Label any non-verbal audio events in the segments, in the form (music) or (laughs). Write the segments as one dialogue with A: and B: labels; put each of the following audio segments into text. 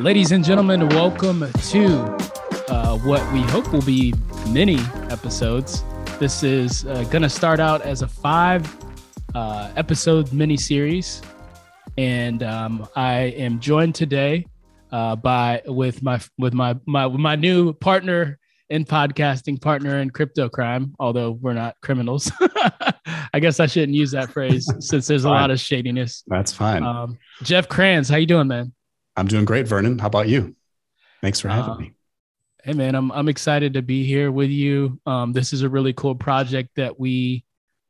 A: Ladies and gentlemen, welcome to uh, what we hope will be many episodes. This is uh, going to start out as a five uh, episode mini series, and um, I am joined today uh, by with my with my my my new partner in podcasting, partner in crypto crime. Although we're not criminals, (laughs) I guess I shouldn't use that phrase since there's a lot of shadiness.
B: That's fine.
A: Um, Jeff Krantz, how you doing, man?
B: I'm doing great, Vernon. How about you? Thanks for having uh, me.
A: Hey man, I'm I'm excited to be here with you. Um, this is a really cool project that we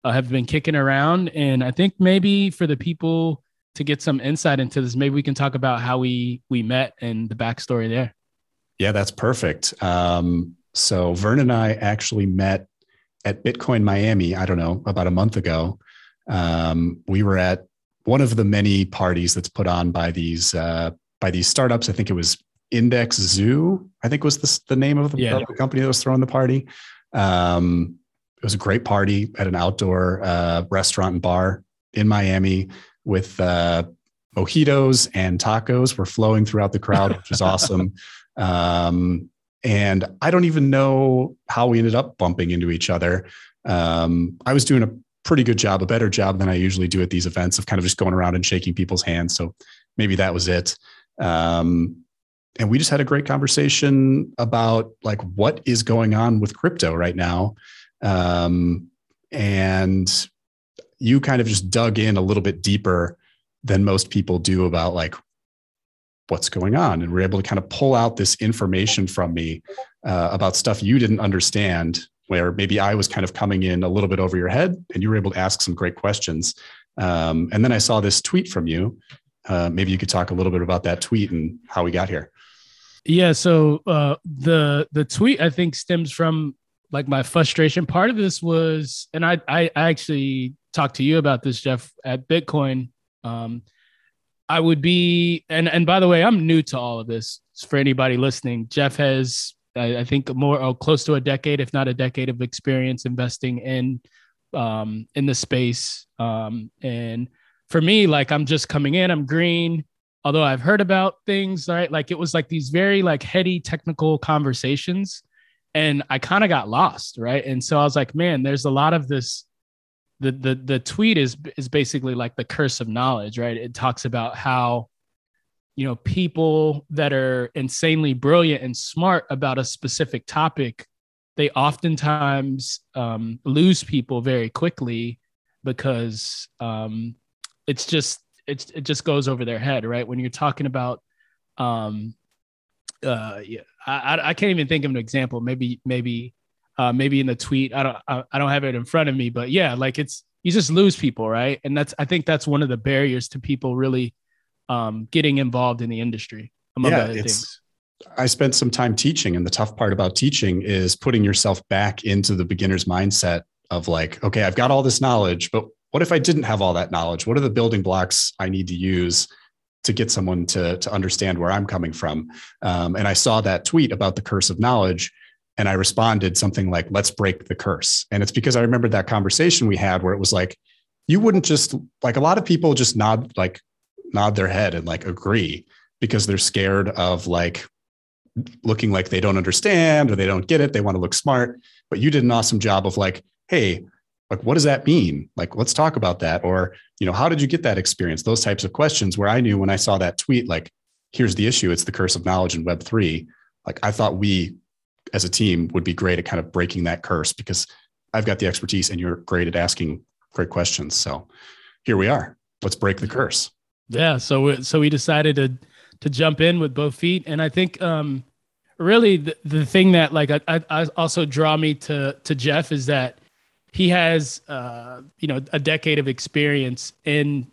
A: uh, have been kicking around, and I think maybe for the people to get some insight into this, maybe we can talk about how we we met and the backstory there.
B: Yeah, that's perfect. Um, so Vern and I actually met at Bitcoin Miami. I don't know about a month ago. Um, we were at one of the many parties that's put on by these uh, by these startups. I think it was Index Zoo. I think was the, the name of the, yeah. the, company that was throwing the party. Um, it was a great party at an outdoor uh, restaurant and bar in Miami with uh, mojitos and tacos were flowing throughout the crowd, which was awesome. (laughs) Um, and I don't even know how we ended up bumping into each other. Um, I was doing a pretty good job, a better job than I usually do at these events of kind of just going around and shaking people's hands. So maybe that was it. Um, and we just had a great conversation about like what is going on with crypto right now. Um, and you kind of just dug in a little bit deeper than most people do about like what's going on and we're able to kind of pull out this information from me uh, about stuff you didn't understand where maybe i was kind of coming in a little bit over your head and you were able to ask some great questions um, and then i saw this tweet from you uh, maybe you could talk a little bit about that tweet and how we got here.
A: Yeah. So uh, the the tweet I think stems from like my frustration. Part of this was, and I I, actually talked to you about this, Jeff, at Bitcoin. Um, I would be, and and by the way, I'm new to all of this. For anybody listening, Jeff has I, I think more oh, close to a decade, if not a decade, of experience investing in um, in the space. Um, and for me, like I'm just coming in, I'm green. Although I've heard about things, right? Like it was like these very like heady technical conversations, and I kind of got lost, right? And so I was like, man, there's a lot of this. The the the tweet is is basically like the curse of knowledge, right? It talks about how you know people that are insanely brilliant and smart about a specific topic they oftentimes um, lose people very quickly because um, it's just it's it just goes over their head, right? When you're talking about um uh yeah, I I can't even think of an example. Maybe maybe uh maybe in the tweet. I don't I, I don't have it in front of me, but yeah, like it's you just lose people, right? And that's I think that's one of the barriers to people really um getting involved in the industry among yeah, other things.
B: I spent some time teaching, and the tough part about teaching is putting yourself back into the beginner's mindset of like, okay, I've got all this knowledge, but what if I didn't have all that knowledge? What are the building blocks I need to use to get someone to, to understand where I'm coming from? Um, and I saw that tweet about the curse of knowledge. And I responded something like, let's break the curse. And it's because I remembered that conversation we had where it was like, you wouldn't just like a lot of people just nod, like nod their head and like agree because they're scared of like looking like they don't understand or they don't get it. They want to look smart. But you did an awesome job of like, hey, like what does that mean? Like let's talk about that. Or you know how did you get that experience? Those types of questions where i knew when i saw that tweet like here's the issue. It's the curse of knowledge in web 3 like i thought we as a team would be great at kind of breaking that curse because i've got the expertise and you're great at asking great questions. So here we are. Let's break the curse.
A: Yeah. So so we decided to to jump in with both feet. And i think um really the, the thing that like I, I also draw me to to jeff is that he has uh, you know a decade of experience in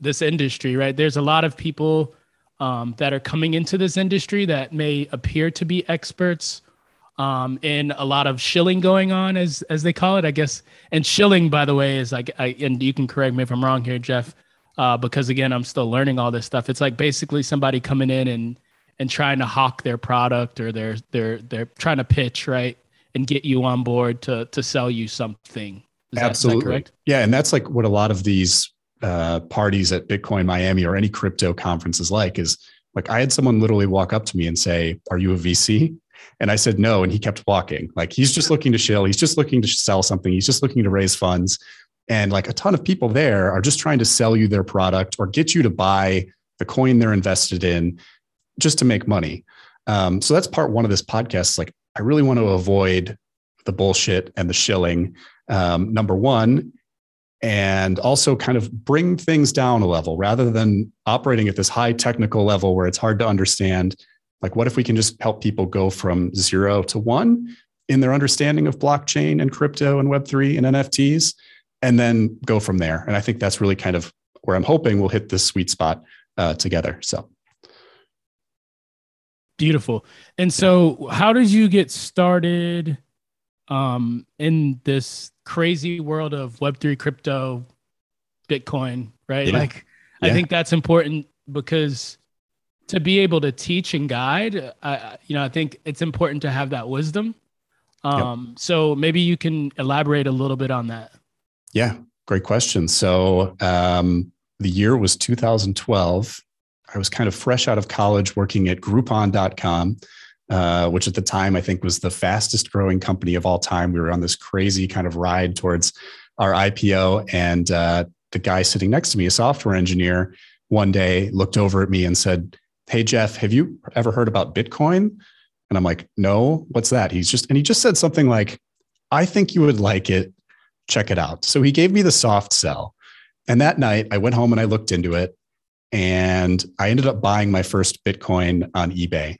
A: this industry right? There's a lot of people um, that are coming into this industry that may appear to be experts um, in a lot of shilling going on as as they call it i guess. And shilling by the way is like I, and you can correct me if i'm wrong here jeff uh, because again i'm still learning all this stuff. It's like basically somebody coming in and and trying to hawk their product or they're they're they're trying to pitch right and get you on board to to sell you something.
B: Is Absolutely. That, yeah, and that's like what a lot of these uh, parties at Bitcoin Miami or any crypto conference is like. Is Like I had someone literally walk up to me and say, Are you a VC? And I said no. And he kept walking. Like he's just looking to shill. He's just looking to sell something. He's just looking to raise funds. And like a ton of people there are just trying to sell you their product or get you to buy the coin they're invested in just to make money. Um, so that's part one of this podcast. Like, I really want to avoid the bullshit and the shilling. Um, number one, and also kind of bring things down a level rather than operating at this high technical level where it's hard to understand. Like, what if we can just help people go from zero to one in their understanding of blockchain and crypto and Web3 and NFTs, and then go from there? And I think that's really kind of where I'm hoping we'll hit this sweet spot uh, together. So.
A: Beautiful. And so, how did you get started um, in this crazy world of Web3 crypto, Bitcoin, right? Yeah. Like, yeah. I think that's important because to be able to teach and guide, I, you know, I think it's important to have that wisdom. Um, yep. So maybe you can elaborate a little bit on that.
B: Yeah, great question. So um, the year was 2012. I was kind of fresh out of college working at Groupon.com, uh, which at the time I think was the fastest growing company of all time. We were on this crazy kind of ride towards our IPO. And uh, the guy sitting next to me, a software engineer, one day looked over at me and said, Hey, Jeff, have you ever heard about Bitcoin? And I'm like, No, what's that? He's just, and he just said something like, I think you would like it. Check it out. So he gave me the soft sell. And that night I went home and I looked into it and I ended up buying my first Bitcoin on eBay.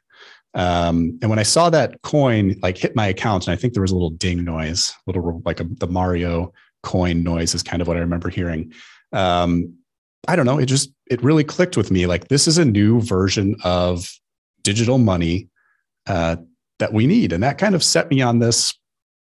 B: Um, and when I saw that coin like hit my account, and I think there was a little ding noise, little like a, the Mario coin noise is kind of what I remember hearing. Um, I don't know. It just it really clicked with me. Like this is a new version of digital money uh, that we need, and that kind of set me on this.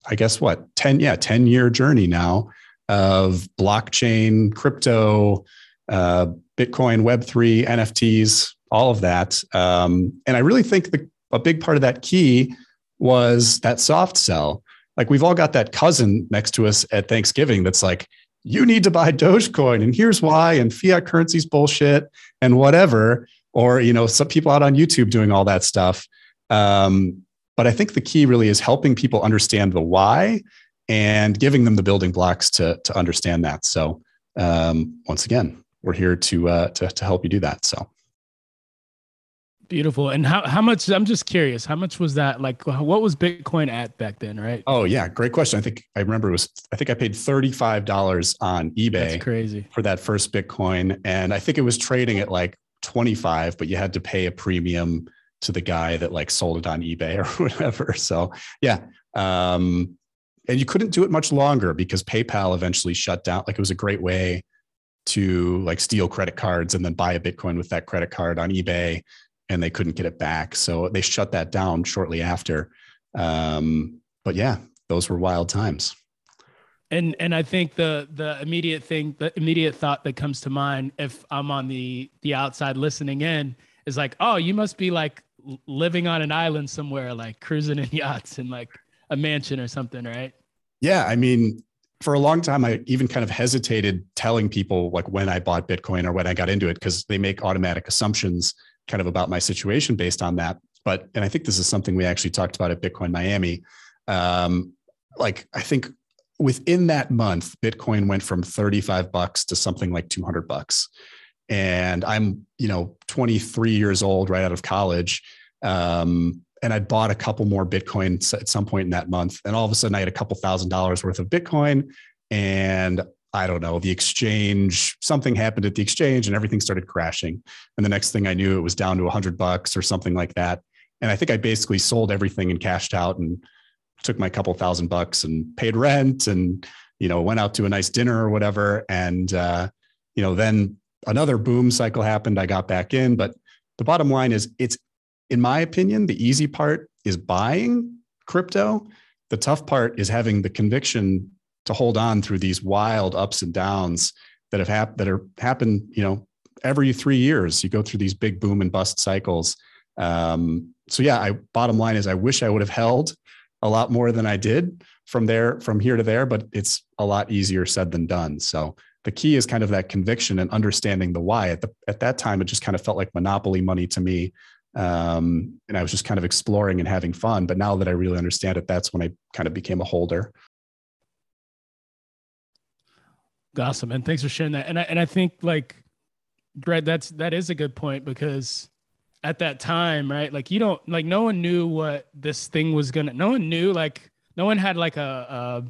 B: I guess what ten yeah ten year journey now of blockchain, crypto, uh, Bitcoin, Web3, NFTs, all of that. Um, and I really think the, a big part of that key was that soft sell. Like we've all got that cousin next to us at Thanksgiving that's like, you need to buy (laughs) Dogecoin and here's why, and fiat currency's bullshit and whatever. Or, you know, some people out on YouTube doing all that stuff. Um, but I think the key really is helping people understand the why and giving them the building blocks to, to understand that. So um, once again, we're here to uh, to to help you do that. So
A: beautiful. And how how much? I'm just curious. How much was that? Like, what was Bitcoin at back then? Right.
B: Oh yeah, great question. I think I remember it was. I think I paid thirty five dollars on eBay.
A: That's crazy
B: for that first Bitcoin, and I think it was trading at like twenty five, but you had to pay a premium to the guy that like sold it on eBay (laughs) or whatever. So yeah. Um, and you couldn't do it much longer because PayPal eventually shut down. Like it was a great way to like steal credit cards and then buy a Bitcoin with that credit card on eBay and they couldn't get it back. So they shut that down shortly after. Um, but yeah, those were wild times.
A: And and I think the the immediate thing, the immediate thought that comes to mind if I'm on the the outside listening in is like, oh, you must be like living on an island somewhere, like cruising in (laughs) yachts and like a mansion or something, right?
B: Yeah, I mean, for a long time, I even kind of hesitated telling people like when I bought Bitcoin or when I got into it because they make automatic assumptions kind of about my situation based on that. But, and I think this is something we actually talked about at Bitcoin Miami. Um, like, I think within that month, Bitcoin went from 35 bucks to something like 200 bucks. And I'm, you know, 23 years old, right out of college. Um, and I bought a couple more Bitcoin at some point in that month. And all of a sudden, I had a couple thousand dollars worth of Bitcoin. And I don't know, the exchange, something happened at the exchange and everything started crashing. And the next thing I knew, it was down to 100 bucks or something like that. And I think I basically sold everything and cashed out and took my couple thousand bucks and paid rent and, you know, went out to a nice dinner or whatever. And, uh, you know, then another boom cycle happened. I got back in. But the bottom line is it's in my opinion, the easy part is buying crypto. The tough part is having the conviction to hold on through these wild ups and downs that have happened that are you know, every three years. You go through these big boom and bust cycles. Um, so yeah, I bottom line is I wish I would have held a lot more than I did from there, from here to there, but it's a lot easier said than done. So the key is kind of that conviction and understanding the why. At the at that time, it just kind of felt like monopoly money to me, um, and I was just kind of exploring and having fun. But now that I really understand it, that's when I kind of became a holder.
A: Awesome, And Thanks for sharing that. And I and I think like Brett, that's that is a good point because at that time, right? Like you don't like no one knew what this thing was gonna. No one knew like no one had like a,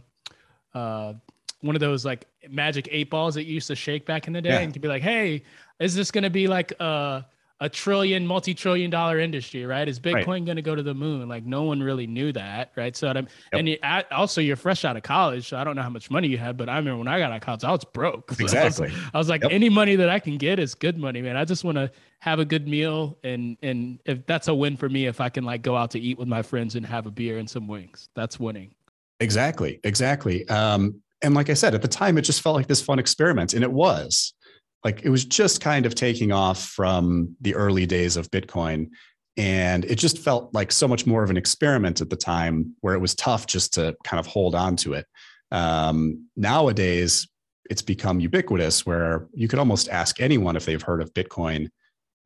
A: a, a one of those like magic eight balls that you used to shake back in the day yeah. and to be like, hey, is this gonna be like a a trillion, multi-trillion dollar industry, right? Is Bitcoin right. going to go to the moon? Like no one really knew that, right? So, yep. and you, also you're fresh out of college, so I don't know how much money you had, but I remember when I got out of college, I was broke. (laughs)
B: So exactly.
A: I was, I was like, yep. any money that I can get is good money, man. I just want to have a good meal, and and if that's a win for me, if I can like go out to eat with my friends and have a beer and some wings, that's winning.
B: Exactly, exactly. Um, and like I said, at the time, it just felt like this fun experiment, and it was like it was just kind of taking off from the early days of Bitcoin. And it just felt like so much more of an experiment at the time where it was tough just to kind of hold on to it. Um, nowadays, it's become ubiquitous where you could almost ask anyone if they've heard of Bitcoin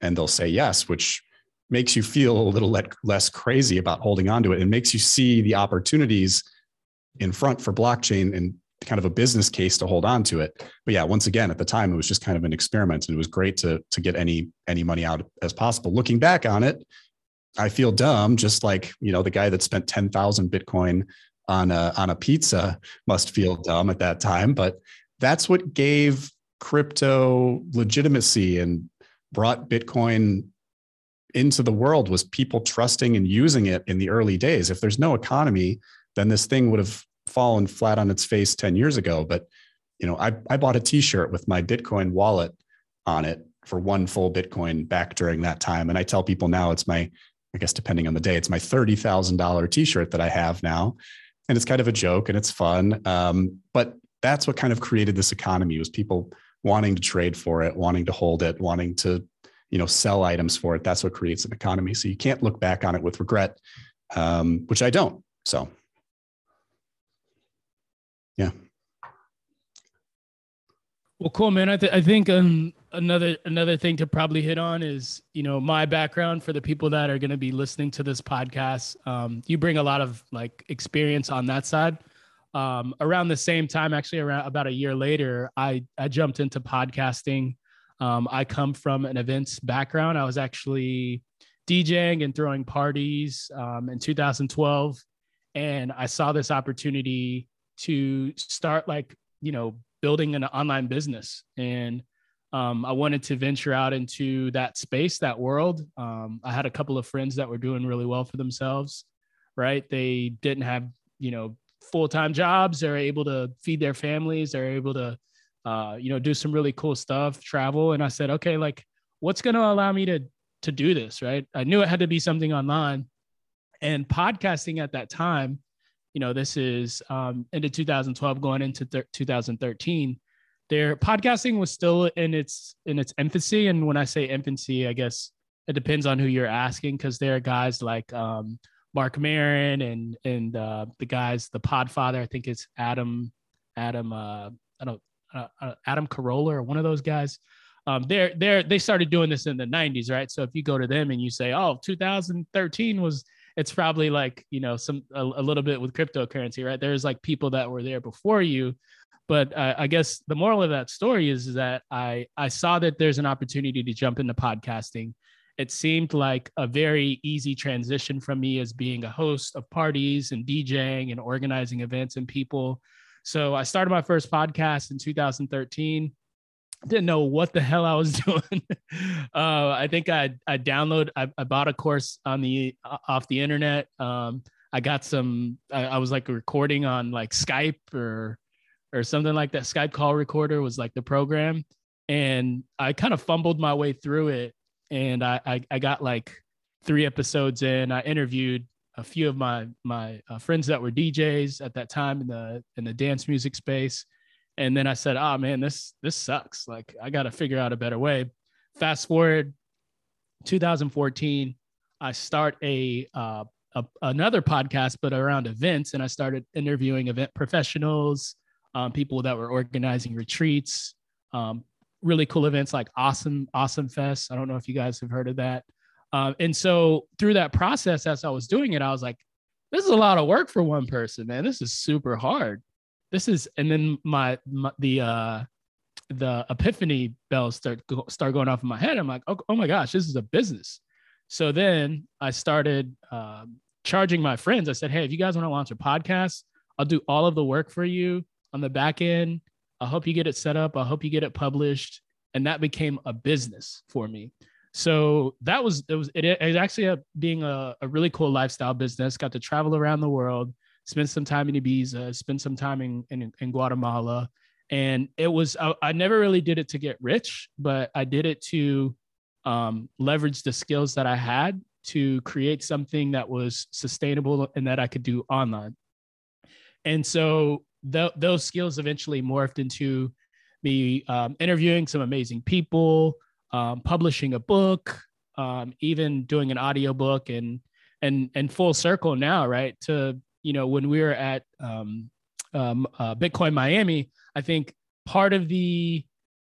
B: and they'll say yes, which makes you feel a little less crazy about holding on to it and makes you see the opportunities in front for blockchain and kind of a business case to hold on to it. But yeah, once again, at the time, it was just kind of an experiment, and it was great to to get any any money out as possible. Looking back on it, I feel dumb, just like you know the guy that spent ten thousand Bitcoin on a on a pizza must feel dumb at that time. But that's what gave crypto legitimacy and brought Bitcoin into the world was people trusting and using it in the early days. If there's no economy, then this thing would have fallen flat on its face 10 years ago. But, you know, I, I bought a t-shirt with my Bitcoin wallet on it for one full Bitcoin back during that time. And I tell people now it's my, I guess, depending on the day, it's my $30,000 t-shirt that I have now. And it's kind of a joke and it's fun. Um, but that's what kind of created this economy was people wanting to trade for it, wanting to hold it, wanting to, you know, sell items for it. That's what creates an economy. So you can't look back on it with regret, um, which I don't. So yeah.
A: Well, cool, man. I, th- I think um, another another thing to probably hit on is you know my background for the people that are going to be listening to this podcast. Um, you bring a lot of like experience on that side. Um, around the same time, actually, around about a year later, I I jumped into podcasting. Um, I come from an events background. I was actually DJing and throwing parties um, in 2012, and I saw this opportunity to start like you know building an online business. And um, i wanted to venture out into that space that world. Um, i had a couple of friends that were doing really well for themselves right? They didn't have you know full-time jobs. They're able to feed their families. They're able to uh, you know do some really cool stuff travel. And i said okay like what's going to allow me to to do this? Right? I knew it had to be something online. And podcasting at that time you know, this is um, into 2012 going into th- 2013. Their podcasting was still in its in its infancy, and when I say infancy, I guess it depends on who you're asking because there are guys like um, Marc Maron and and uh, the guys, the Podfather. I think it's Adam Adam uh, I don't uh, uh, Adam Carolla or one of those guys. Um, they're they're they started doing this in the 90s, right? So if you go to them and you say, "Oh, 2013 was it's probably like you know some a, a, little bit with cryptocurrency right? There's like people that were there before you but uh, i guess the moral of that story is that i i saw that there's an opportunity to jump into podcasting. It seemed like a very easy transition from me as being a host of parties and djing and organizing events and people. So i started my first podcast in 2013 didn't know what the hell I was (laughs) doing. uh, I think I I download I, I, bought a course on the off the internet. Um, I got some. I, I, was like recording on like Skype or or something like that. Skype call recorder was like the program, and I kind of fumbled my way through it. And I I, I got like three episodes in. I interviewed a few of my my uh, friends that were DJs at that time in the in the dance music space and then I said, "Oh man, this this sucks. Like I got to figure out a better way." Fast forward 2014, I start a, uh, a another podcast, but around events, and I started interviewing event professionals, um, people that were organizing retreats, um, really cool events like Awesome Awesome Fest. I don't know if you guys have heard of that. Uh, and so through that process, as I was doing it, I was like, "This is a lot of work for one person, man. This is super hard. This is." And then my, my the uh, the epiphany bells start start going off in my head. I'm like, "Oh, oh my gosh, this is a business." So then I started um, charging my friends. I said, "Hey, if you guys want to launch a podcast, I'll do all of the work for you on the back end. I hope you get it set up. I hope you get it published. And that became a business for me. So that was it was it, it actually a, being a, a really cool lifestyle business. Got to travel around the world, spend some time in Ibiza, spent some time in, in, in Guatemala. And it was I, I, never really did it to get rich, but I did it to um, leverage the skills that I had to create something that was sustainable and that I could do online. And so th- those skills eventually morphed into me um, interviewing some amazing people, um, publishing a book, um, even doing an audio book, and and and full circle now, right? To you know, when we were at um, um, uh, Bitcoin Miami, I think part of the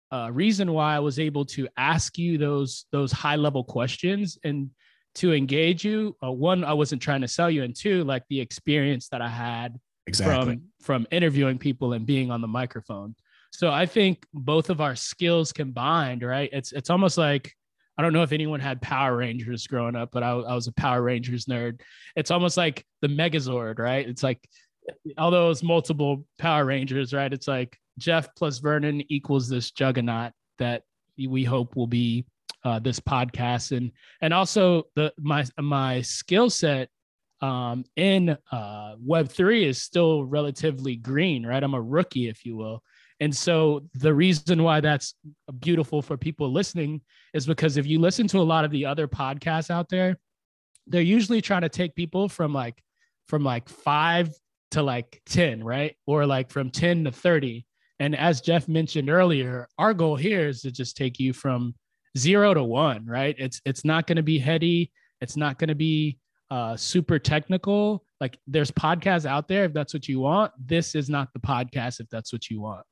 A: uh, reason why I was able to ask you those those high level questions and to engage you, uh, one, I wasn't trying to sell you, and two, like the experience that I had
B: exactly.
A: from from interviewing people and being on the microphone. So I think both of our skills combined, right? It's it's almost like I don't know if anyone had Power Rangers growing up, but I, I was a Power Rangers nerd. It's almost like the Megazord, right? It's like although it's multiple Power Rangers, right? It's like Jeff plus Vernon equals this juggernaut that we hope will be uh, this podcast, and and also the my my skill set um, in uh, Web3 is still relatively green, right? I'm a rookie, if you will. And so the reason why that's beautiful for people listening is because if you listen to a lot of the other podcasts out there, they're usually trying to take people from like from like five to like 10, right? Or like from 10 to 30. And as Jeff mentioned earlier, our goal here is to just take you from zero to one, right? It's it's not going to be heady. It's not going to be uh, super technical. Like there's podcasts out there if that's what you want. This is not the podcast if that's what you want.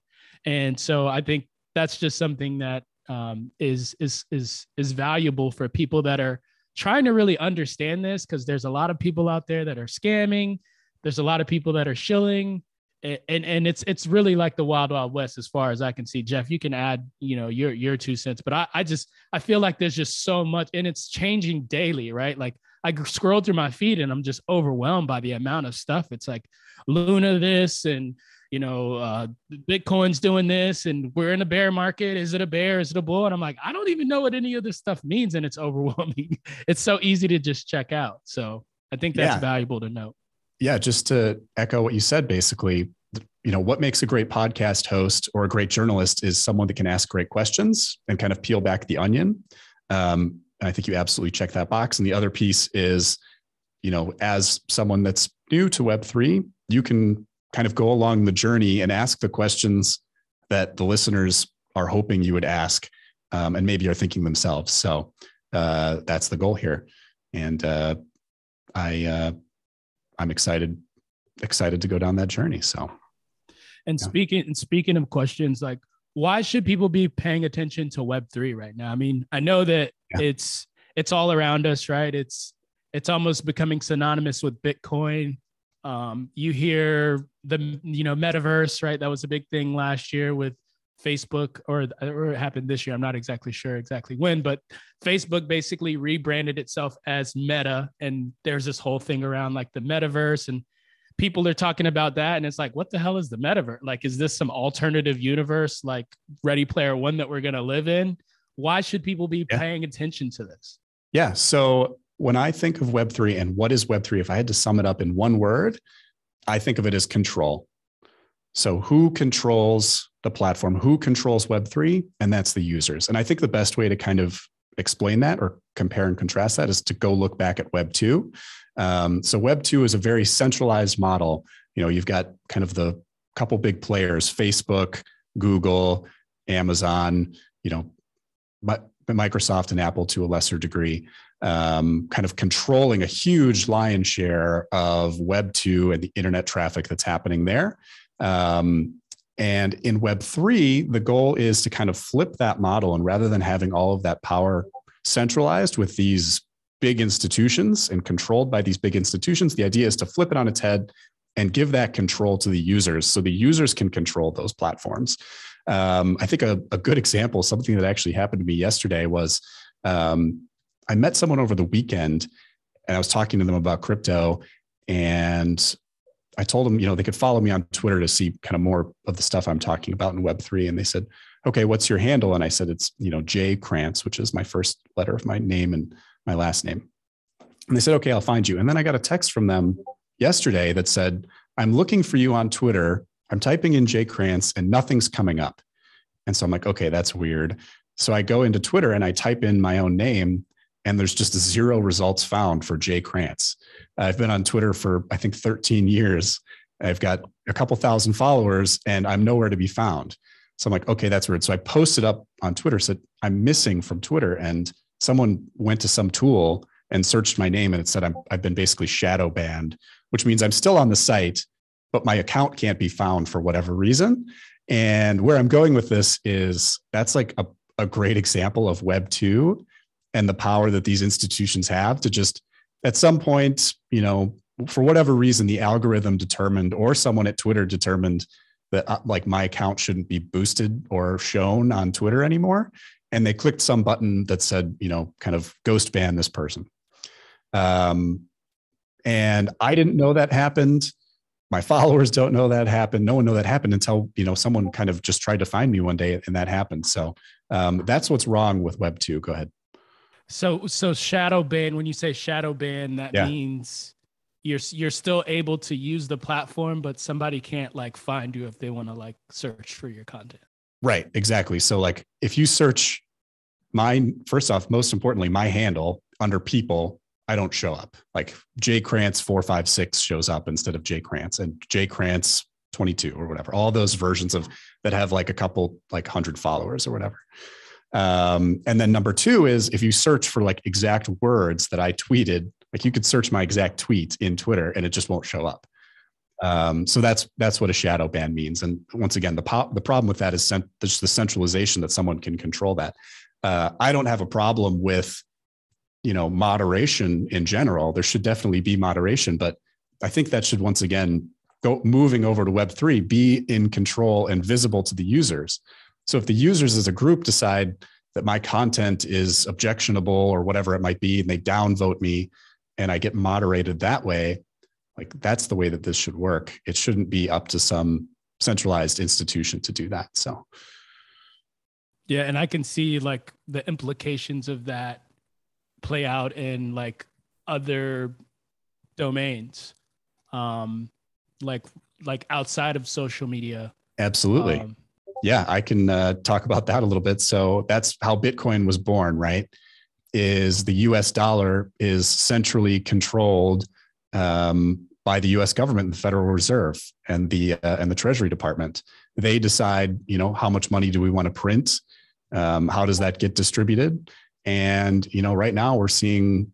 A: And so I think that's just something that um, is is is is valuable for people that are trying to really understand this because there's a lot of people out there that are scamming. There's a lot of people that are shilling. And, and and it's it's really like the wild wild west as far as I can see. Jeff, you can add you know your your two cents, but I I just I feel like there's just so much, and it's changing daily, right? Like I scroll through my feed and I'm just overwhelmed by the amount of stuff. It's like Luna this and you know uh, Bitcoin's doing this and we're in a bear market. Is it a bear? Is it a bull? And I'm like, I don't even know what any of this stuff means, and it's (laughs) overwhelming. it's so easy to just check out. So I think that's yeah. valuable to know.
B: Yeah, just to echo what you said, basically, you know what makes a great podcast host or a great journalist is someone that can ask great questions and kind of peel back the onion um, I think you absolutely check that box. And the other piece is, you know, as someone that's new to Web3, you can kind of go along the journey and ask the questions that the listeners are hoping you would ask um, and maybe are thinking themselves. So uh, that's the goal here. And uh, I, uh, I'm excited, excited to go down that journey. So,
A: and yeah. speaking and speaking of questions, like why should people be paying attention to Web3 right now? I mean, I know that yeah. it's it's all around us, right? It's it's almost becoming synonymous with Bitcoin. Um, you hear the you know metaverse, right? That was a big thing last year with Facebook, or, or it happened this year. I'm not exactly sure exactly when, but Facebook basically rebranded itself as Meta, and there's this whole thing around like the metaverse and people are talking about that and it's like what the hell is the metaverse like is this some alternative universe like ready player one that we're going to live in why should people be yeah. paying attention to this
B: yeah so when i think of web3 and what is web3 if i had to sum it up in one word i think of it as control. So who controls the platform? Who controls web3 and that's the users. And i think the best way to kind of explain that or compare and contrast that is to go look back at web 2 um, so Web two is a very centralized model. You know, you've got kind of the couple big players: Facebook, Google, Amazon. You know, Microsoft and Apple to a lesser degree, um, kind of controlling a huge lion's share of Web two and the internet traffic that's happening there. Um, And in Web3, the goal is to kind of flip that model. And rather than having all of that power centralized with these big institutions and controlled by these big institutions, the idea is to flip it on its head and give that control to the users so the users can control those platforms. Um, I think a, a, good example, something that actually happened to me yesterday was um, I met someone over the weekend and I was talking to them about crypto and I told them, you know, they could follow me on Twitter to see kind of more of the stuff I'm talking about in Web3. And they said, okay, what's your handle? And I said, it's, you know, Jay Krantz, which is my first letter of my name and my last name. And they said, okay, I'll find you. And then I got a text from them yesterday that said, I'm looking for you on Twitter. I'm typing in Jay Krantz and nothing's coming up. And so I'm like, okay, that's weird. So I go into Twitter and I type in my own name and there's just zero results found for Jay Krantz. I've been on Twitter for I think 13 years. I've got a couple thousand followers and I'm nowhere to be found. So I'm like, okay, that's weird. So I posted up on Twitter, said I'm missing from Twitter, and someone went to some tool and searched my name and it said I'm, I've been basically shadow banned, which means I'm still on the site, but my account can't be found for whatever reason. And where I'm going with this is that's like a, a great example of Web 2 and the power that these institutions have to just at some point, you know, for whatever reason, the algorithm determined or someone at Twitter determined that uh, like my account shouldn't be boosted or shown on Twitter anymore. And they clicked some button that said, you know, kind of ghost ban this person. Um, and I didn't know that happened. My (laughs) followers don't know that happened. No one know that happened until you know someone kind of just tried to find me one day, and that happened. So um, that's what's wrong with Web two. Go ahead.
A: So so shadow ban. When you say shadow ban, that yeah. means you're you're still able to use the platform, but somebody can't like find you if they want to like search for your content.
B: Right. Exactly. So like if you search my first off, most importantly, my handle under people, I don't show up. Like Jay Krantz four five six shows up instead of Jay Krantz and Jay Krantz 22 or whatever. All those versions of that have like a couple like hundred followers or whatever. Um, and then number two is if you search for like exact words that I tweeted, like you could search my exact tweet in Twitter and it just won't show up. Um, so that's that's what a shadow ban means. And once again, the po- the problem with that is cent- just the centralization that someone can control that. Uh, I don't have a problem with you know moderation in general. There should definitely be moderation, but I think that should once again go moving over to Web three be in control and visible to the users. So if the users as a group decide that my content is objectionable or whatever it might be, and they downvote me and I get moderated that way, like that's the way that this should work. It shouldn't be up to some centralized institution to do that. So
A: yeah, and I can see like the implications of that play out in like other domains. Um like like outside of social media.
B: Absolutely. Um, yeah, I can uh, talk about that a little bit. So that's how Bitcoin was born, right? Is the U.S. dollar is centrally controlled um, by the U.S. government, the Federal Reserve, and the uh, and the Treasury Department. They decide, you know, how much money do we want to print? Um, how does that get distributed? And you know, right now we're seeing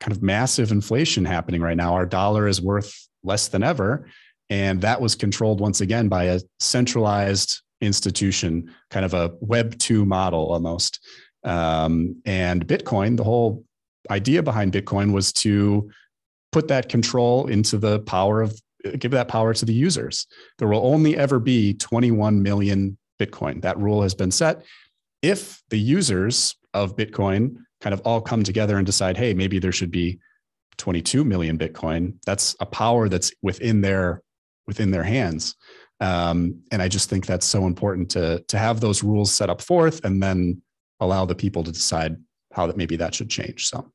B: kind of massive inflation happening. Right now, our dollar is worth less than ever, and that was controlled once again by a centralized institution, kind of a Web 2 model almost. Um, and Bitcoin, the whole idea behind Bitcoin was to put that control into the power of, give that power to the users. There will only ever be 21 million Bitcoin. That rule has been set. If the users of Bitcoin kind of all come together and decide, hey, maybe there should be 22 million Bitcoin, that's a power that's within their within their hands. Um, and I just think that's so important to to have those rules set up forth and then allow the people to decide how that maybe that should change. So,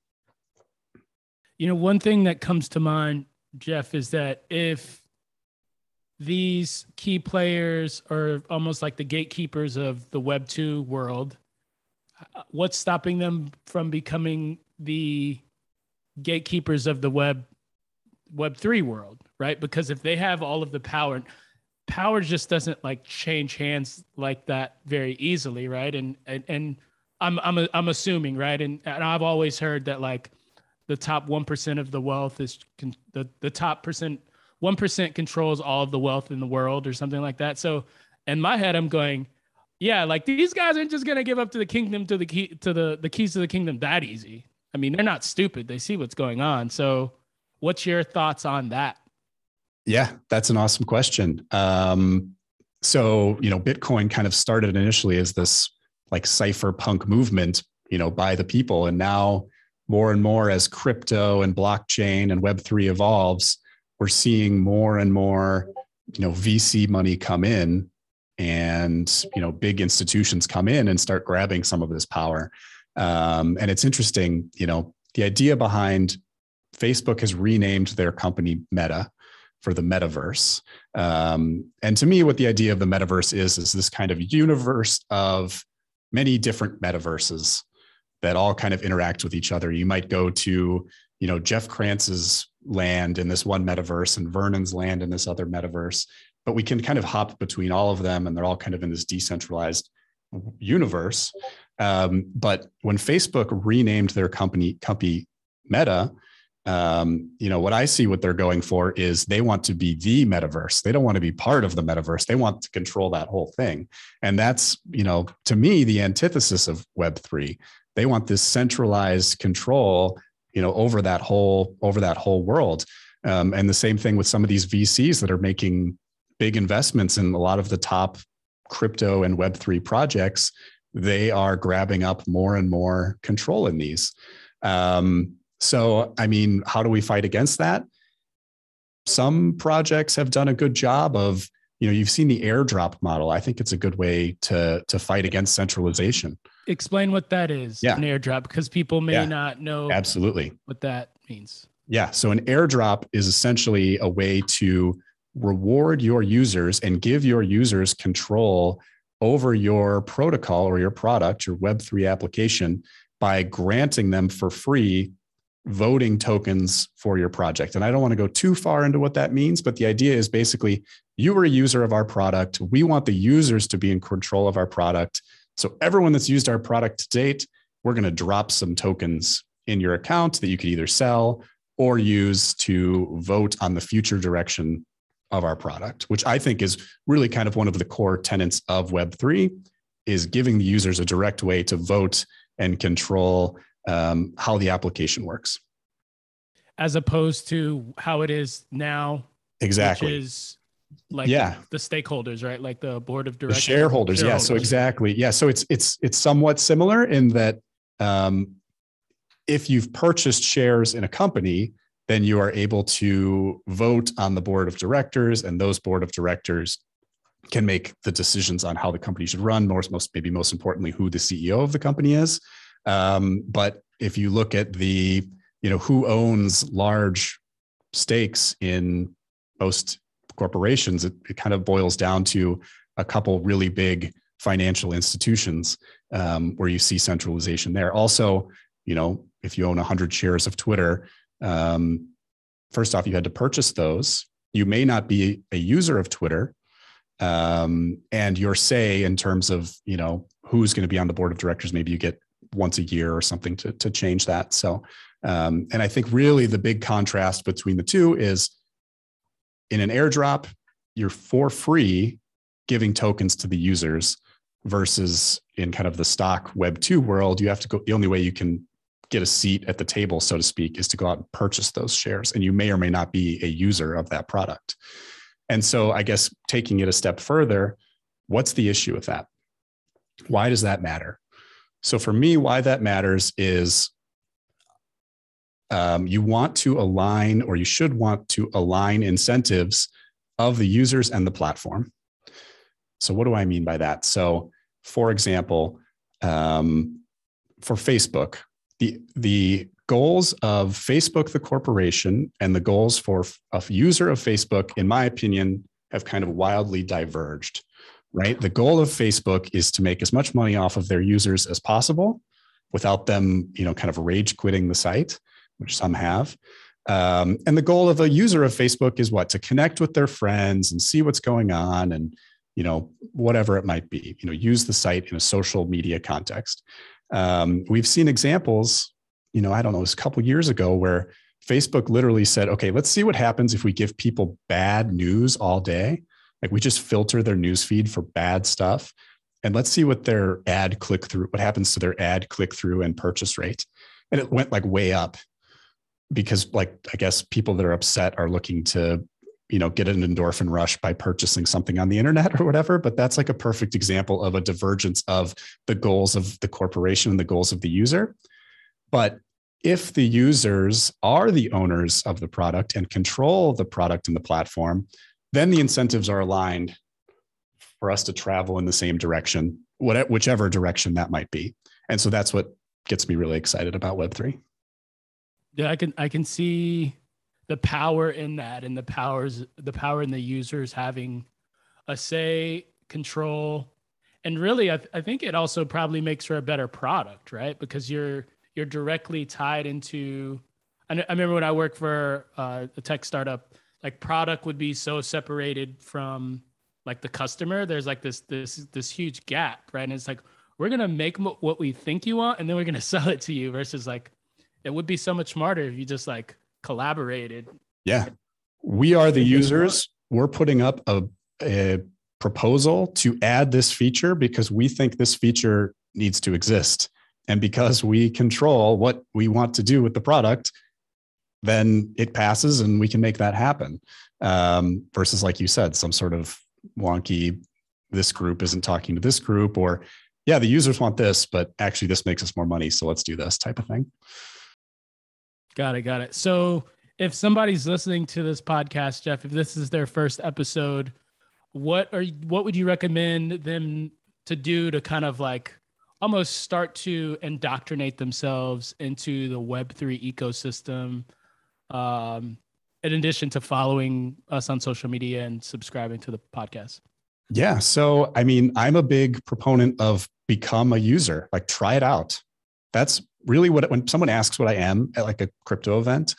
A: you know, one thing that comes to mind, Jeff, is that if these key players are almost like the gatekeepers of the Web two world, what's stopping them from becoming the gatekeepers of the web web 3 world right because if they have all of the power power just doesn't like change hands like that very easily, right? And and and I'm I'm I'm assuming, right? And and I've always heard that like the top one percent of the wealth is con- the the top percent one percent controls all of the wealth in the world or something like that. So in my head, I'm going, yeah, like these guys aren't just gonna give up to the kingdom to the key to the the keys to the kingdom that easy. I mean, they're not stupid. They see what's going on. So, what's your thoughts on that?
B: Yeah, that's an awesome question. Um, so, you know, Bitcoin kind of started initially as this like cypherpunk movement, you know, by the people, and now more and more as crypto and blockchain and Web3 evolves, we're seeing more and more, you know, VC money come in and, you know, big institutions come in and start grabbing some of this power. Um, and it's interesting, you know, the idea behind Facebook has renamed their company Meta for the metaverse. Um, and to me, what the idea of the metaverse is, is this kind of universe of many different metaverses that all kind of interact with each other. You might go to, you know, Jeff Krantz's land in this one metaverse and Vernon's land in this other metaverse, but we can kind of hop between all of them and they're all kind of in this decentralized universe. Um, but when Facebook renamed their company company Meta, um, you know what I see what they're going for is they want to be the metaverse. They don't want to be part of the metaverse. They want to control that whole thing, and that's you know to me the antithesis of Web three they want this centralized control, you know, over that whole over that whole world. Um, and the same thing with some of these VCs that are making big investments in a lot of the top crypto and Web3 projects. They are grabbing up more and more control in these. Um, so, I mean, how do we fight against that? Some projects have done a good job of, you know, you've seen the airdrop model. I think it's a good way to to fight against centralization
A: explain what that is yeah. an airdrop because people may yeah. not know
B: absolutely
A: what that means
B: yeah so an airdrop is essentially a way to reward your users and give your users control over your protocol or your product your web3 application by granting them for free voting tokens for your project. And i don't want to go too far into what that means but the idea is basically you are a user of our product. We want the users to be in control of our product. So everyone that's used our product to date, we're going to drop some tokens in your account that you could either sell or use to vote on the future direction of our product, which I think is really kind of one of the core tenets of Web3 is giving the users a direct way to vote and control um, how the application works.
A: As opposed to how it is now.
B: Exactly.
A: Which is like yeah. the, stakeholders right? Like the board of directors.
B: shareholders, shareholders, yeah. So exactly. Yeah. So it's it's it's somewhat similar in that um, if you've purchased shares in a company then you are able to vote on the board of directors and those board of directors can make the decisions on how the company should run most, most maybe most importantly who the ceo of the company is um, but if you look at the you know who owns large stakes in most corporations, it, it kind of boils down to a couple really big financial institutions um, where you see centralization there. Also, you know, if you own 100 shares of Twitter, um, first off, you had to purchase those. You may not be a user of Twitter, um, and your say in terms of you know who's going to be on the board of directors, maybe you get once a year or something to to change that. So, um, and I think really the big contrast between the two is in an airdrop, you're for free giving tokens to the users versus in kind of the stock web 2 world you have to go the only way you can get a seat at the table so to speak is to go out and purchase those shares. And you may or may not be a user of that product. And so i guess taking it a step further what's the issue with that? Why does that matter so for me why that matters is um, you want to align or you should want to align incentives of the users and the platform. So, what do I mean by that? So, for example, um, for Facebook, the, the goals of Facebook, the corporation, and the goals for a user of Facebook, in my opinion, have kind of wildly diverged, right? The goal of Facebook is to make as much money off of their users as possible without them, you know, kind of rage quitting the site which some have. Um, and the goal of a user of Facebook is what? To connect with their friends and see what's going on and, you know, whatever it might be, you know, use the site in a social media context. Um, we've seen examples, you know, I don't know, it was a couple years ago where Facebook literally said, okay, let's see what happens if we give people bad news all day Like we just filter their newsfeed for bad stuff. And let's see what their ad click through, what happens to their ad click through and purchase rate. And it went like way up because like I guess people that are upset are looking to you know get an endorphin rush by purchasing something on the internet or whatever but that's like a perfect example of a divergence of the goals of the corporation and the goals of the user but if the users are the owners of the product and control the product and the platform then the incentives are aligned for us to travel in the same direction whatever whichever direction that might be. And so that's what gets me really excited about web3
A: yeah i can i can see the power in that and the powers the power in the users having a say control and really I, th- I think it also probably makes for a better product right? Because you're you're directly tied into i, I remember when i worked for uh, a tech startup like product would be so separated from like the customer there's like this this this huge gap right and it's like we're gonna make what we think you want and then we're gonna (laughs) sell it to you versus like it would be so much smarter if you just like collaborated.
B: Yeah. We are the users. We're putting up a, a proposal to add this feature because we think this feature needs to exist. And because we control what we want to do with the product, then it passes and we can make that happen. Um, versus, like you said, some sort of wonky, this group isn't talking to this group, or yeah, the users want this, but actually this makes us more money. So let's do this type of thing.
A: Got it. Got it. So if somebody's listening to this podcast, Jeff, if this is their first episode, what are what would you recommend them to do to kind of like almost start to indoctrinate themselves into the Web3 ecosystem? Um, in addition to following us on social media and subscribing to the podcast?
B: Yeah. So, I mean, I'm a big proponent of become a user, like try it out. That's really what when someone asks what I am at like a crypto event,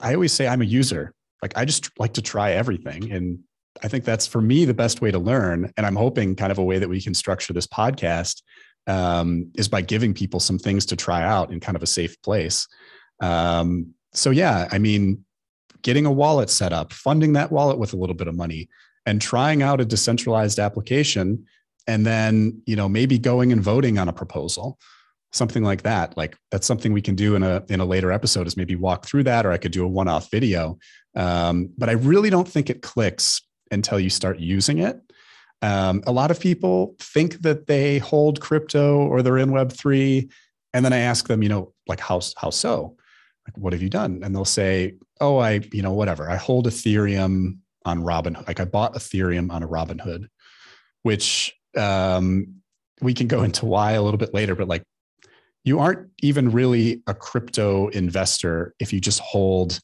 B: I always say I'm a user. Like I just like to try everything. And I think that's for me the best way to learn. And I'm hoping kind of a way that we can structure this podcast um, is by giving people some things to try out in kind of a safe place. Um, so yeah, I mean, getting a wallet set up, funding that wallet with a little bit of money, and trying out a decentralized application, and then you know maybe going and voting on a proposal something like that. Like that's something we can do in a in a later episode is maybe walk through that or i could do a one-off video. Um, but i really don't think it clicks until you start using it. Um, a lot of people think that they hold crypto or they're in web 3 and then i ask them you know like how, how so what have you done? And they'll say oh i you know whatever. I hold ethereum on robin like i bought ethereum on a robinhood which um, we can go (laughs) into why a little bit later but like you aren't even really a crypto investor if you just hold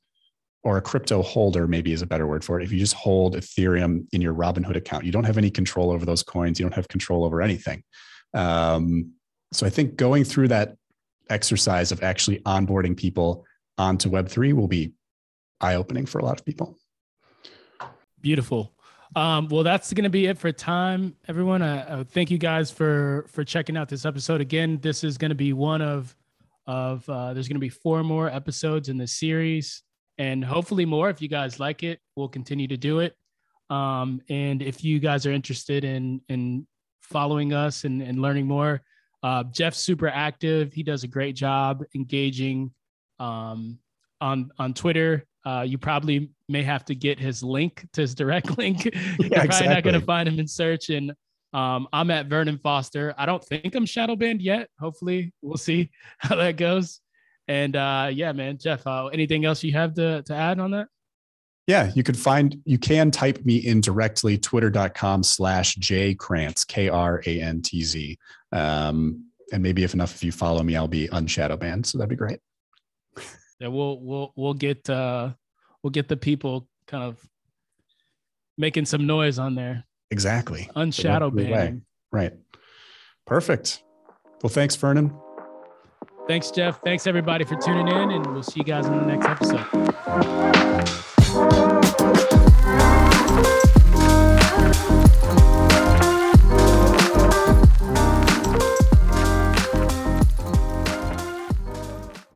B: or a crypto holder maybe is a better word for it if you just hold ethereum in your robinhood account. You don't have any control over those coins. You don't have control over anything. Um, so i think going through that exercise of actually onboarding people onto web3 will be eye-opening for a lot of people
A: beautiful um, well, that's going to be it for time, everyone. Thank you guys for for checking out this episode. Again, this is going to be one of of uh, there's going to be four more episodes in the series, and hopefully more. If you guys like it, we'll continue to do it. Um, and if you guys are interested in in following us and, and learning more, uh, Jeff's super active. He does a great job engaging um, on on Twitter. Uh, you probably may have to get his link to his direct (laughs) link. You're yeah, probably not going to find him in search. And um, I'm at Vernon Foster. I don't think I'm shadow banned yet. Hopefully, we'll see (laughs) how that goes. And uh, yeah, man, Jeff, uh, anything else you have to, to add on that?
B: Yeah, you could find, you can type me in directly, twitter.com slash jkrantz, K R A N T Z. Um, and maybe if enough of you follow me, I'll be unshadow banned. So that'd be great.
A: Yeah, we'll we'll we'll get uh we'll get the people kind of making some noise on there.
B: Exactly.
A: Unshadow banning.
B: Right. Perfect. Well, thanks, Vernon.
A: Thanks, Jeff. Thanks everybody for tuning in, and we'll see you guys in the next episode.